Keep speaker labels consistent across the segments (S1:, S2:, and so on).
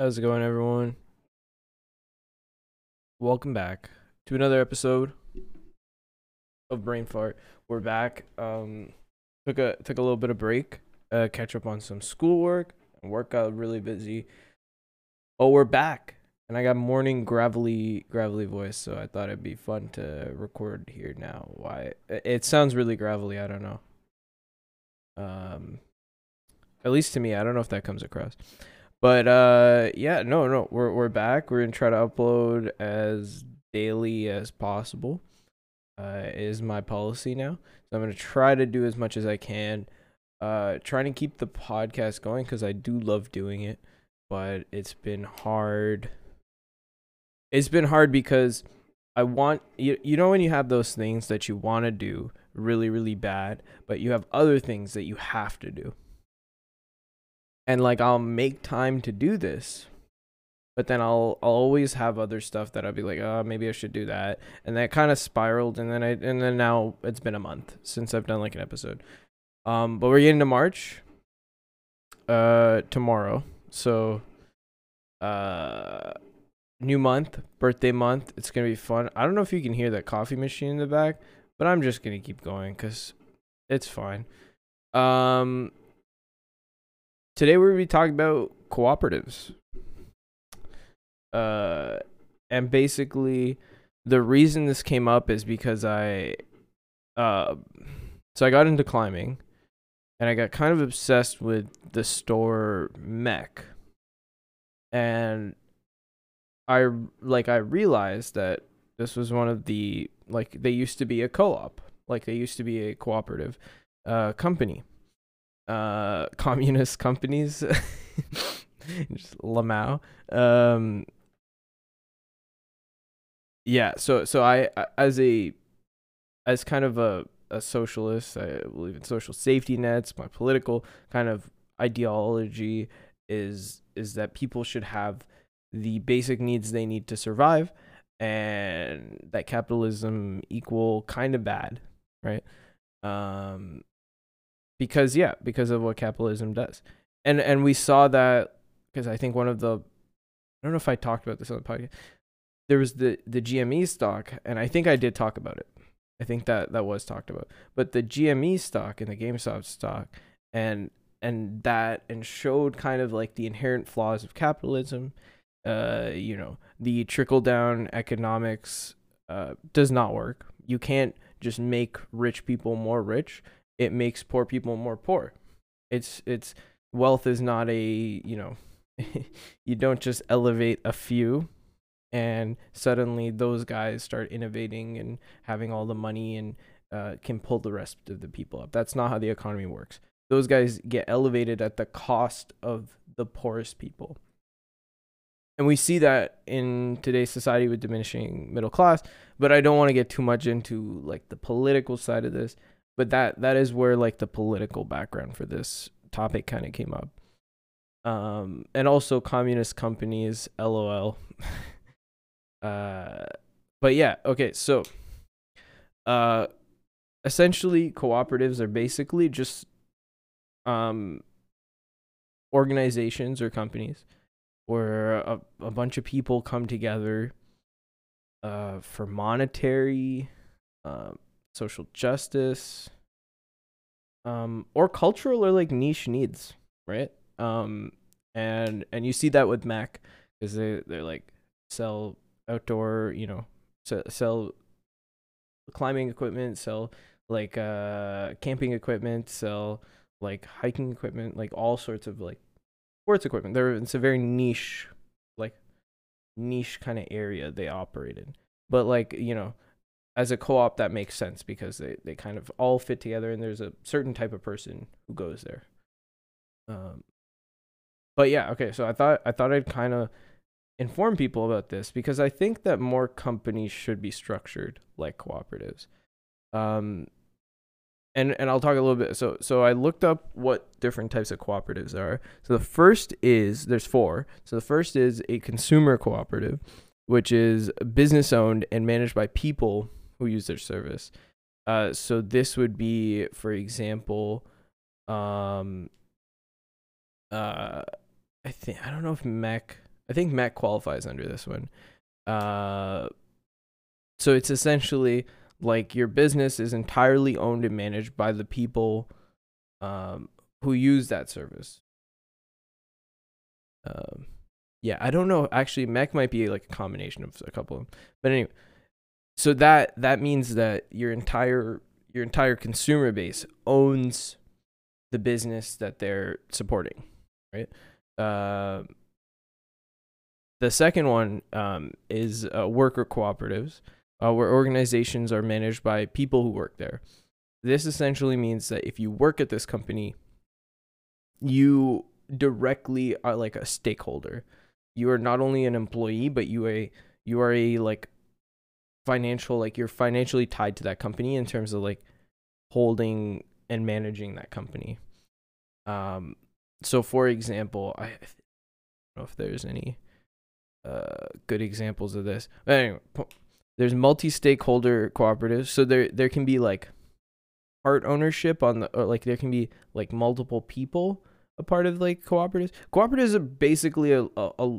S1: How's it going, everyone? Welcome back to another episode of Brain Fart. We're back. Um, took a took a little bit of break, uh, catch up on some schoolwork and work got really busy. Oh, we're back, and I got morning gravelly gravelly voice, so I thought it'd be fun to record here now. Why? It, it sounds really gravelly. I don't know. Um, at least to me, I don't know if that comes across. But uh yeah, no, no, we're we're back. We're gonna try to upload as daily as possible. Uh is my policy now. So I'm gonna try to do as much as I can. Uh trying to keep the podcast going because I do love doing it, but it's been hard. It's been hard because I want you you know when you have those things that you want to do really, really bad, but you have other things that you have to do and like I'll make time to do this but then I'll I'll always have other stuff that I'll be like, oh, maybe I should do that, and that kind of spiraled, and then I and then now it's been a month since I've done like an episode, um, but we're getting to March, uh, tomorrow, so, uh, new month, birthday month, it's gonna be fun. I don't know if you can hear that coffee machine in the back, but I'm just gonna keep going because it's fine. Um, today we're gonna be talking about cooperatives. Uh, and basically, the reason this came up is because I, uh, so I got into climbing, and I got kind of obsessed with the store MEC, and I like I realized that this was one of the like they used to be a co-op, like they used to be a cooperative, uh, company uh communist companies just lamau. Um yeah so so i as a as kind of a a socialist i believe in social safety nets my political kind of ideology is is that people should have the basic needs they need to survive and that capitalism equal kind of bad right? Um because yeah because of what capitalism does. And and we saw that because i think one of the i don't know if i talked about this on the podcast there was the the gme stock and i think i did talk about it. I think that that was talked about. But the gme stock and the gamestop stock and and that and showed kind of like the inherent flaws of capitalism uh you know the trickle down economics uh does not work. You can't just make rich people more rich it makes poor people more poor. It's it's wealth is not a, you know, you don't just elevate a few and suddenly those guys start innovating and having all the money and uh, can pull the rest of the people up. That's not how the economy works. Those guys get elevated at the cost of the poorest people. And we see that in today's society with diminishing middle class, but I don't want to get too much into like the political side of this but that that is where like the political background for this topic kind of came up. Um and also communist companies lol. Uh but yeah okay so uh essentially cooperatives are basically just um organizations or companies where a, a bunch of people come together uh for monetary um social justice, um, or cultural or like niche needs, right? Um, and and you see that with Mac because they they're like sell outdoor, you know, sell climbing equipment, sell like uh camping equipment, sell like hiking equipment, like all sorts of like sports equipment. There it's a very niche like niche kind of area they operate in. But like, you know, as a co-op that makes sense because they, they kind of all fit together and there's a certain type of person who goes there. Um but yeah okay so i thought i thought i'd kind of inform people about this because i think that more companies should be structured like cooperatives. Um and and i'll talk a little bit so so i looked up what different types of cooperatives are. So the first is there's four. So the first is a consumer cooperative which is business owned and managed by people who use their service. Uh, so this would be, for example, um, uh, I think I don't know if MEC I think MEC qualifies under this one. Uh, so it's essentially like your business is entirely owned and managed by the people um, who use that service. Um, yeah, I don't know. Actually, MEC might be like a combination of a couple of them. But anyway, so that that means that your entire your entire consumer base owns the business that they're supporting, right? Uh, the second one um, is uh, worker cooperatives, uh, where organizations are managed by people who work there. This essentially means that if you work at this company, you directly are like a stakeholder. You are not only an employee, but you a you are a like financial like you're financially tied to that company in terms of like holding and managing that company. Um, so for example, I, I don't know if there's any uh good examples of this. But anyway, there's multi-stakeholder cooperatives, so there there can be like part ownership on the or like there can be like multiple people a part of like cooperatives. Cooperatives are basically a a,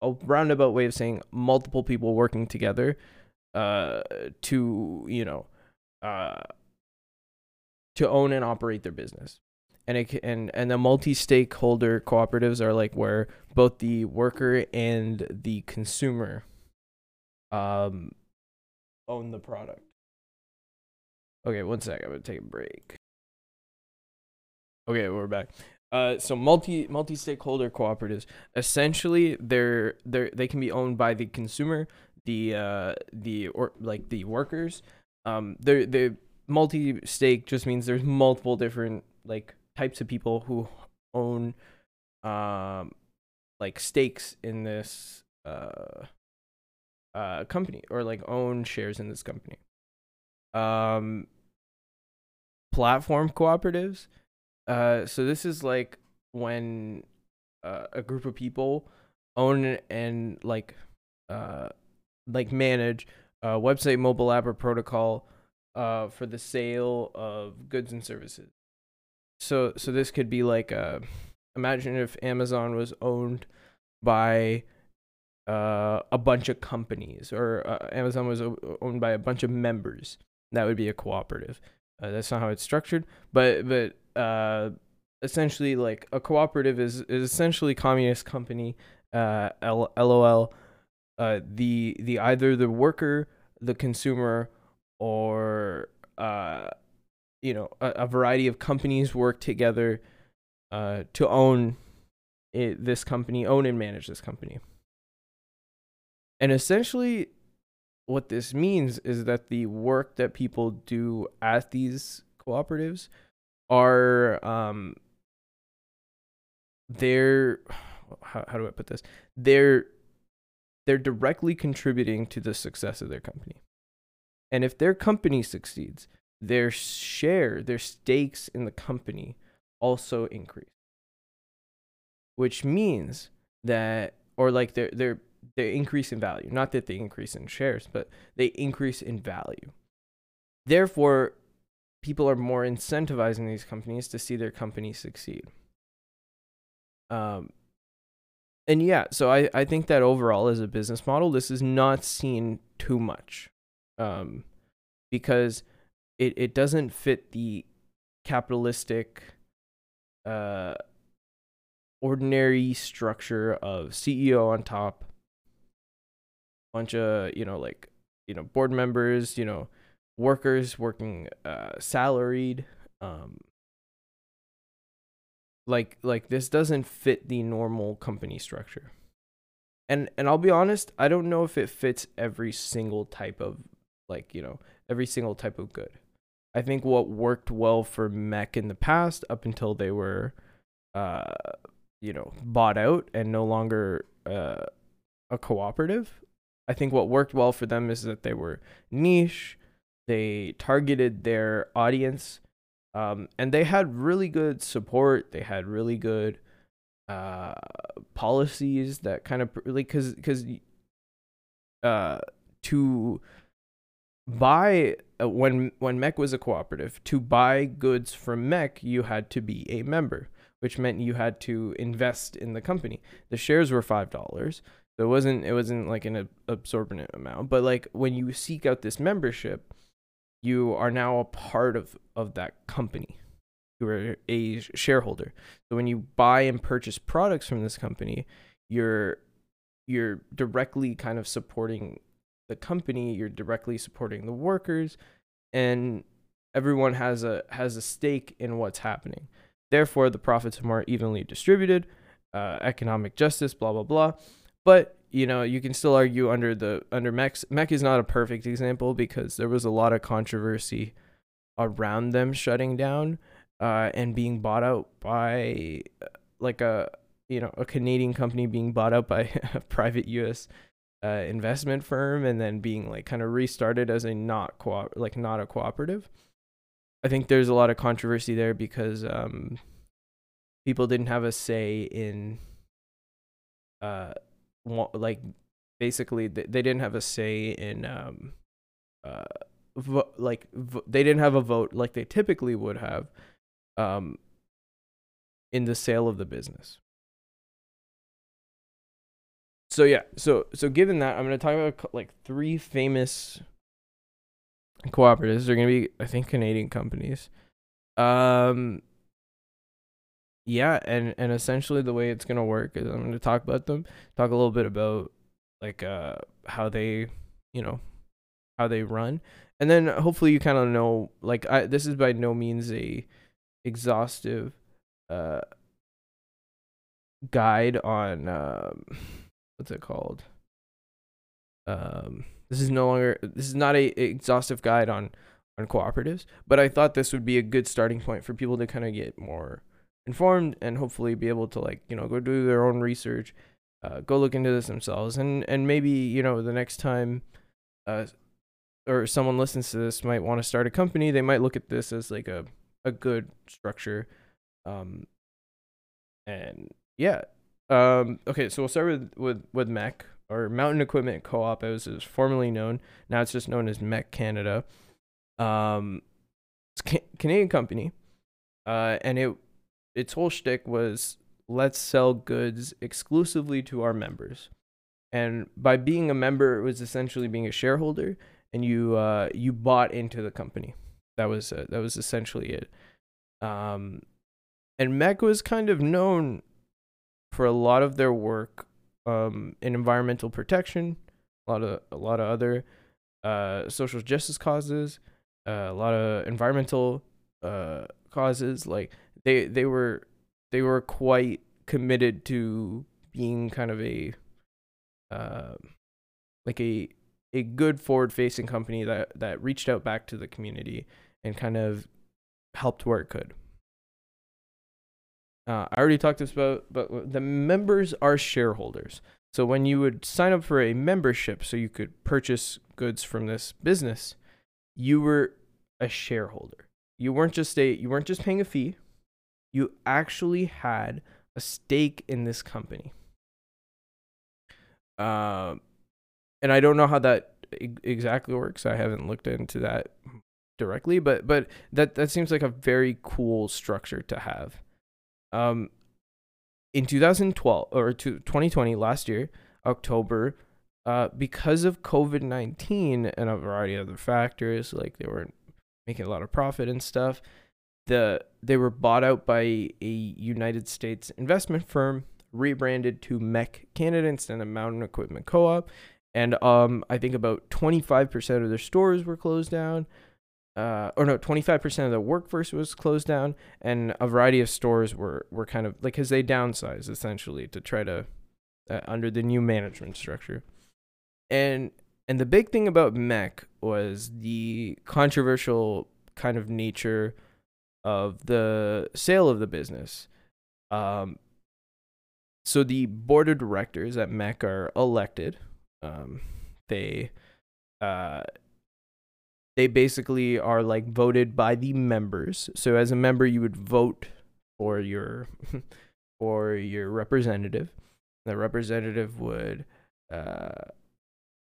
S1: a roundabout way of saying multiple people working together uh to you know uh to own and operate their business. And it and and the multi-stakeholder cooperatives are like where both the worker and the consumer um own the product. Okay one sec i'm gonna take a break. Okay we're back. Uh, so multi multi stakeholder cooperatives essentially they're they're they can be owned by the consumer the uh the or like the workers um they're they multi stake just means there's multiple different like types of people who own um like stakes in this uh uh company or like own shares in this company. Um platform cooperatives uh so this is like when uh, a group of people own and like uh like manage a website mobile app or protocol uh for the sale of goods and services. So so this could be like uh imagine if Amazon was owned by uh a bunch of companies or uh, Amazon was owned by a bunch of members. That would be a cooperative. Uh, that's not how it's structured but but uh essentially like a cooperative is is essentially communist company uh L- lol uh the the either the worker the consumer or uh you know a, a variety of companies work together uh, to own it, this company, own and manage this company. And essentially, what this means is that the work that people do at these cooperatives are um they're how, how do I put this? They're they're directly contributing to the success of their company. And if their company succeeds, their share, their stakes in the company also increase. Which means that or like they're they're increase in value. Not that they increase in shares, but they increase in value. Therefore, people are more incentivizing these companies to see their company succeed. Um and yeah, so I, I think that overall as a business model, this is not seen too much. Um because it, it doesn't fit the capitalistic uh ordinary structure of CEO on top bunch of you know like you know board members you know workers working uh salaried um like like this doesn't fit the normal company structure. And and I'll be honest I don't know if it fits every single type of like you know every single type of good. I think what worked well for MEC in the past, up until they were, uh, you know, bought out and no longer uh, a cooperative, I think what worked well for them is that they were niche, they targeted their audience, um, and they had really good support. They had really good uh, policies that kind of like because because uh, to buy uh, when when MEC was a cooperative to buy goods from MEC, you had to be a member, which meant you had to invest in the company. The shares were five dollars, so it wasn't it wasn't like an absorbent amount. But like when you seek out this membership, you are now a part of of that company. You are a shareholder. So when you buy and purchase products from this company, you're you're directly kind of supporting the company, you're directly supporting the workers, and everyone has a has a stake in what's happening. Therefore, the profits are more evenly distributed, uh, economic justice, blah blah blah. But you know, you can still argue under the under MEC. MEC is not a perfect example because there was a lot of controversy around them shutting down uh, and being bought out by uh, like a you know a Canadian company being bought out by a private U.S. Uh, investment firm and then being like kind of restarted as a not co like not a cooperative. I think there's a lot of controversy there because um, people didn't have a say in uh like basically they, didn't have a say in um uh vo- like vo- they didn't have a vote like they typically would have um in the sale of the business so yeah, so so given that, I'm gonna talk about like three famous cooperatives. They're gonna be, I think, Canadian companies. Um, yeah, and and essentially the way it's gonna work is I'm gonna talk about them, talk a little bit about like uh how they, you know, how they run, and then hopefully you kind of know like I this is by no means a exhaustive uh guide on um what's it called? Um, this is no longer this is not a exhaustive guide on on cooperatives, but I thought this would be a good starting point for people to kind of get more informed and hopefully be able to like you know go do their own research, uh, go look into this themselves, and and maybe you know the next time, uh, or someone listens to this might want to start a company, they might look at this as like a a good structure, um, and yeah, um, okay, so we'll start with with with MEC or Mountain Equipment Co-op, as is formerly known. Now it's just known as MEC Canada. Um, it's a Canadian company, uh, and it its whole shtick was let's sell goods exclusively to our members. And by being a member, it was essentially being a shareholder, and you uh, you bought into the company. That was uh, that was essentially it. Um, and MEC was kind of known for a lot of their work um, in environmental protection, a lot of a lot of other uh, social justice causes, uh, a lot of environmental uh, causes. Like they they were they were quite committed to being kind of a uh, like a a good forward facing company that that reached out back to the community and kind of helped where it could. Uh, I already talked this about, but the members are shareholders. So when you would sign up for a membership, so you could purchase goods from this business, you were a shareholder. You weren't just a you weren't just paying a fee. You actually had a stake in this company. Um, and I don't know how that exactly works. I haven't looked into that directly, but but that that seems like a very cool structure to have. Um, in 2012 or to 2020, last year, October, uh, because of COVID 19 and a variety of other factors, like they weren't making a lot of profit and stuff, the they were bought out by a United States investment firm, rebranded to MEC Canada instead of Mountain Equipment Co-op, and um, I think about 25% of their stores were closed down. Uh, or no, 25% of the workforce was closed down, and a variety of stores were, were kind of like, because they downsized essentially to try to, uh, under the new management structure. And, and the big thing about MEC was the controversial kind of nature of the sale of the business. Um, so the board of directors at MEC are elected. Um, they, uh, they basically are like voted by the members. So as a member, you would vote for your for your representative. The representative would uh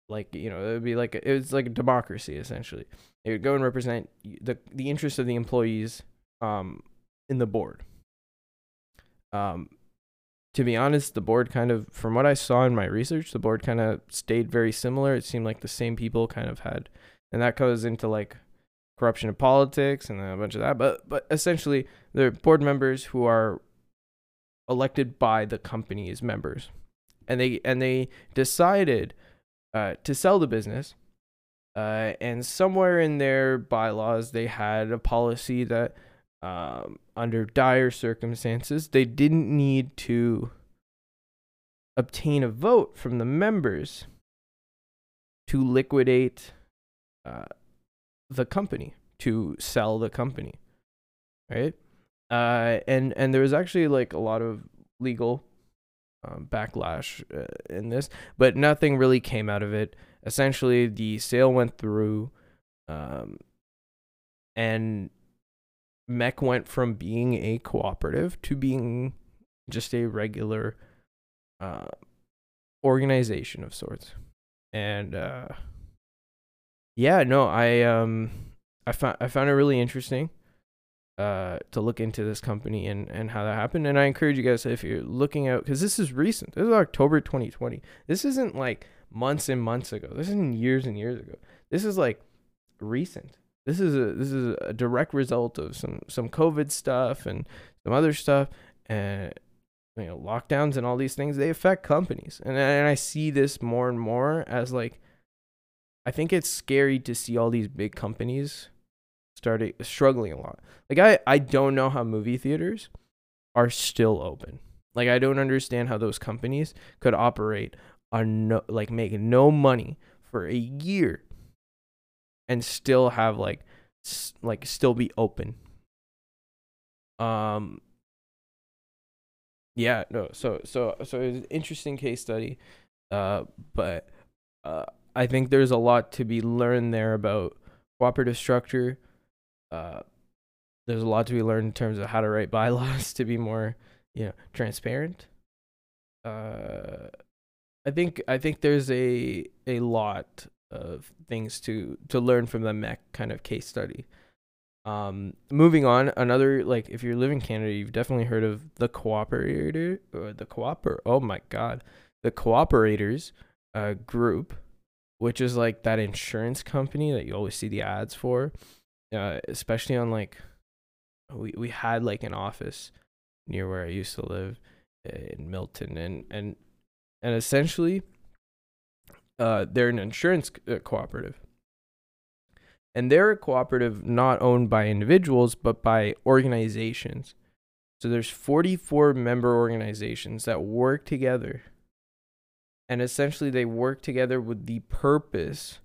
S1: like you know it would be like a, it was like a democracy essentially. They would go and represent the the interests of the employees um in the board. Um, to be honest, the board kind of, from what I saw in my research, the board kind of stayed very similar. It seemed like the same people kind of had, and that goes into like corruption of politics and a bunch of that. But but essentially, they're board members who are elected by the company's members, and they and they decided uh, to sell the business. Uh, and somewhere in their bylaws, they had a policy that um, under dire circumstances, they didn't need to obtain a vote from the members to liquidate uh, the company, to sell the company, right? Uh, and and there was actually like a lot of legal um, backlash uh, in this, but nothing really came out of it. Essentially, the sale went through, um, and MEC went from being a cooperative to being just a regular uh, organization of sorts. And uh, yeah, no, I um I found I found it really interesting uh to look into this company and and how that happened. And I encourage you guys if you're looking out because this is recent. This is October 2020. This isn't like months and months ago. This isn't years and years ago. This is like recent this is a this is a direct result of some some COVID stuff and some other stuff and you know lockdowns and all these things they affect companies and and I see this more and more as like I think it's scary to see all these big companies starting struggling a lot. Like I I don't know how movie theaters are still open. Like I don't understand how those companies could operate on no like make no money for a year and still have like like still be open. Um yeah, no. So so so it's an interesting case study. Uh but uh I think there's a lot to be learned there about cooperative structure. Uh there's a lot to be learned in terms of how to write bylaws to be more, you know, transparent. Uh I think I think there's a a lot of things to to learn from the MEC kind of case study. Um, moving on, another like if you live in Canada, you've definitely heard of the cooperator or the cooper. Oh my god, the Co-operators uh, group, which is like that insurance company that you always see the ads for, uh, especially on like we we had like an office near where I used to live in Milton, and and and essentially uh, they're an insurance uh, cooperative. And they're a cooperative not owned by individuals, but by organizations. So there's 44 member organizations that work together. And essentially, they work together with the purpose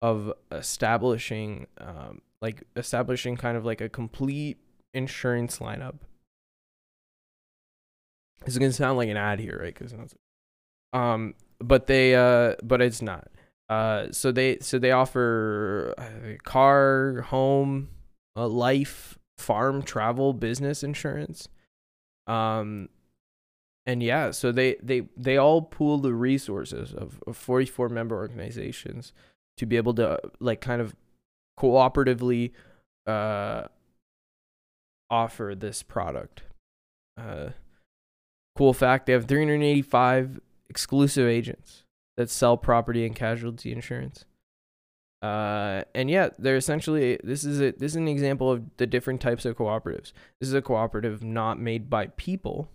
S1: of establishing, um, like, establishing kind of like a complete insurance lineup. This is going to sound like an ad here, right? Because um, but they uh but it's not. Uh so they so they offer uh, car home uh, life farm travel business insurance. Um and yeah so they they they all pool the resources of, of 44 member organizations to be able to like kind of cooperatively uh offer this product. Uh cool fact they have 385 exclusive agents that sell property and casualty insurance. Uh, and yeah, they're essentially this is a this is an example of the different types of cooperatives. This is a cooperative not made by people,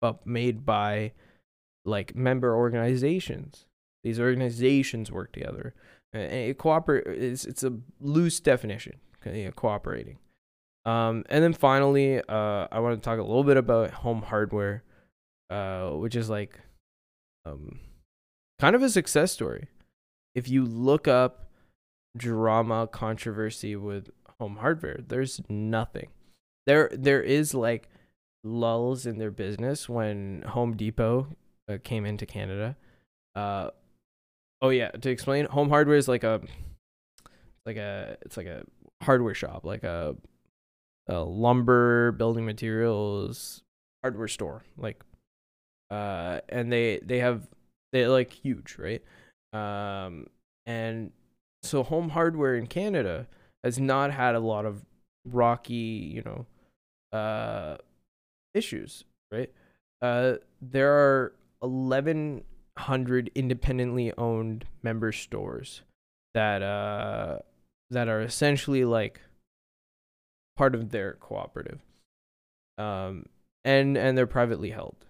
S1: but made by like member organizations. These organizations work together. And cooperate is it's a loose definition, cooperating. Um, and then finally, uh, I want to talk a little bit about home hardware, uh, which is like um, kind of a success story. If you look up drama controversy with home hardware, there's nothing. There there is like lulls in their business when Home Depot uh, came into Canada. Uh, oh yeah, to explain, home hardware is like a like a it's like a hardware shop, like a, a lumber, building materials, hardware store, like uh, and they they have they like huge, right? Um, and so home hardware in Canada has not had a lot of rocky, you know, uh, issues. right? Uh, there are 1,100 independently owned member stores that uh that are essentially like part of their cooperative, um, and and they're privately held.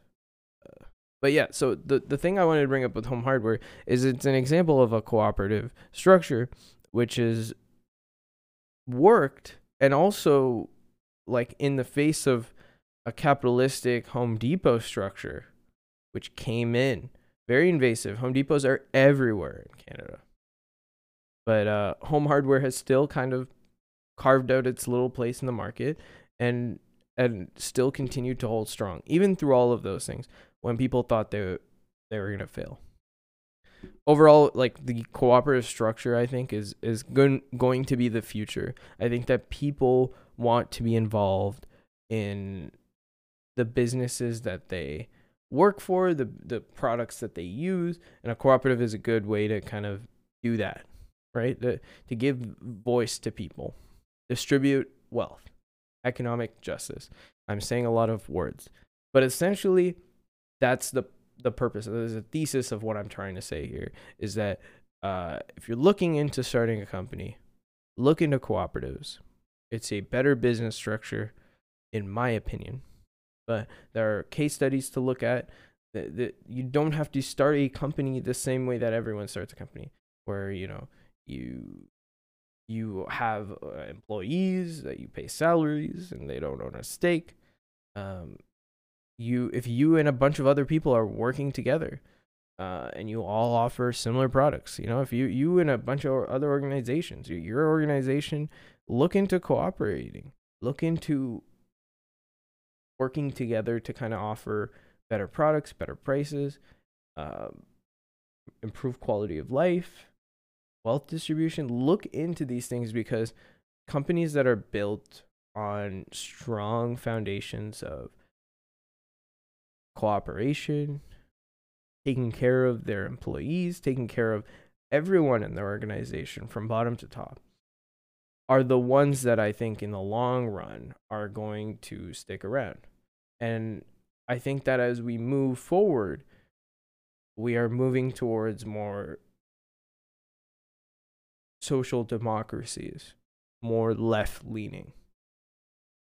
S1: But yeah, so the the thing I wanted to bring up with home hardware is it's an example of a cooperative structure, which is worked and also like in the face of a capitalistic Home Depot structure, which came in very invasive. Home Depots are everywhere in Canada. But uh, home hardware has still kind of carved out its little place in the market and and still continued to hold strong, even through all of those things when people thought they they were gonna fail. Overall, like the cooperative structure, I think is is going going to be the future. I think that people want to be involved in the businesses that they work for, the the products that they use, and a cooperative is a good way to kind of do that, right? To, to give voice to people, distribute wealth, economic justice. I'm saying a lot of words, but essentially, that's the the purpose. There's a thesis of what I'm trying to say here is that uh, if you're looking into starting a company, look into cooperatives. It's a better business structure, in my opinion but there are case studies to look at. That, that you don't have to start a company the same way that everyone starts a company, where you know you you have uh, employees that you pay salaries and they don't own a stake. Um, you if you and a bunch of other people are working together, uh, and you all offer similar products. You know, if you you and a bunch of other organizations, your organization, look into cooperating, look into working together to kind of offer better products, better prices, um, improve quality of life, wealth distribution. Look into these things because companies that are built on strong foundations of cooperation, taking care of their employees, taking care of everyone in their organization from bottom to top are the ones that I think in the long run are going to stick around. And I think that as we move forward, we are moving towards more social democracies, more left leaning.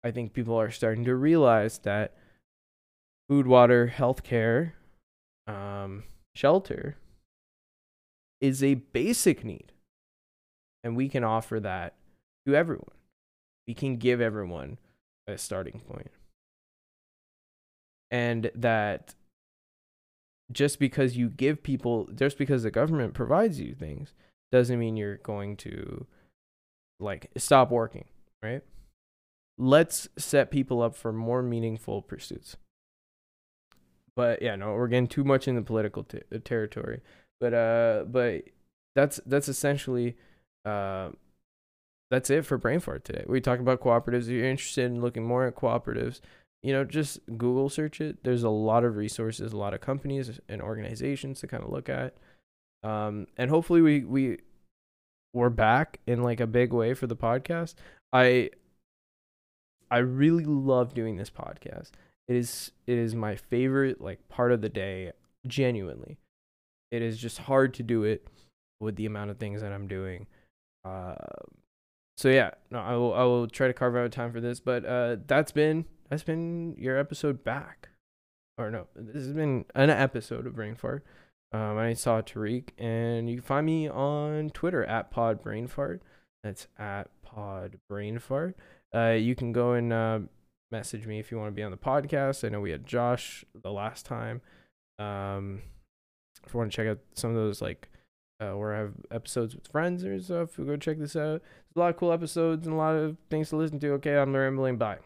S1: I think people are starting to realize that food, water, healthcare, um, shelter is a basic need. And we can offer that to everyone. We can give everyone a starting point. and that just because you give people just because the government provides you things doesn't mean you're going to like stop working right let's set people up for more meaningful pursuits but yeah no we're getting too much in the political uh, territory but uh but that's that's essentially uh that's it for brain fart today we talked about cooperatives if you're interested in looking more at cooperatives you know, just Google search it. There's a lot of resources, a lot of companies and organizations to kind of look at. Um, and hopefully we we we're back in like a big way for the podcast. I I really love doing this podcast. It is it is my favorite like part of the day, genuinely. It is just hard to do it with the amount of things that I'm doing. Uh, so yeah, no, I will I will try to carve out time for this, but uh, that's been that's been your episode back. Or no, this has been an episode of Brain Fart. Um, I saw Tariq, and you can find me on Twitter at Pod Brain Fart. That's at Pod Brain Fart. Uh, you can go and uh, message me if you want to be on the podcast. I know we had Josh the last time. Um, if you want to check out some of those like uh, where I have episodes with friends or stuff, go check this out. There's a lot of cool episodes and a lot of things to listen to. Okay, I'm rambling. Bye.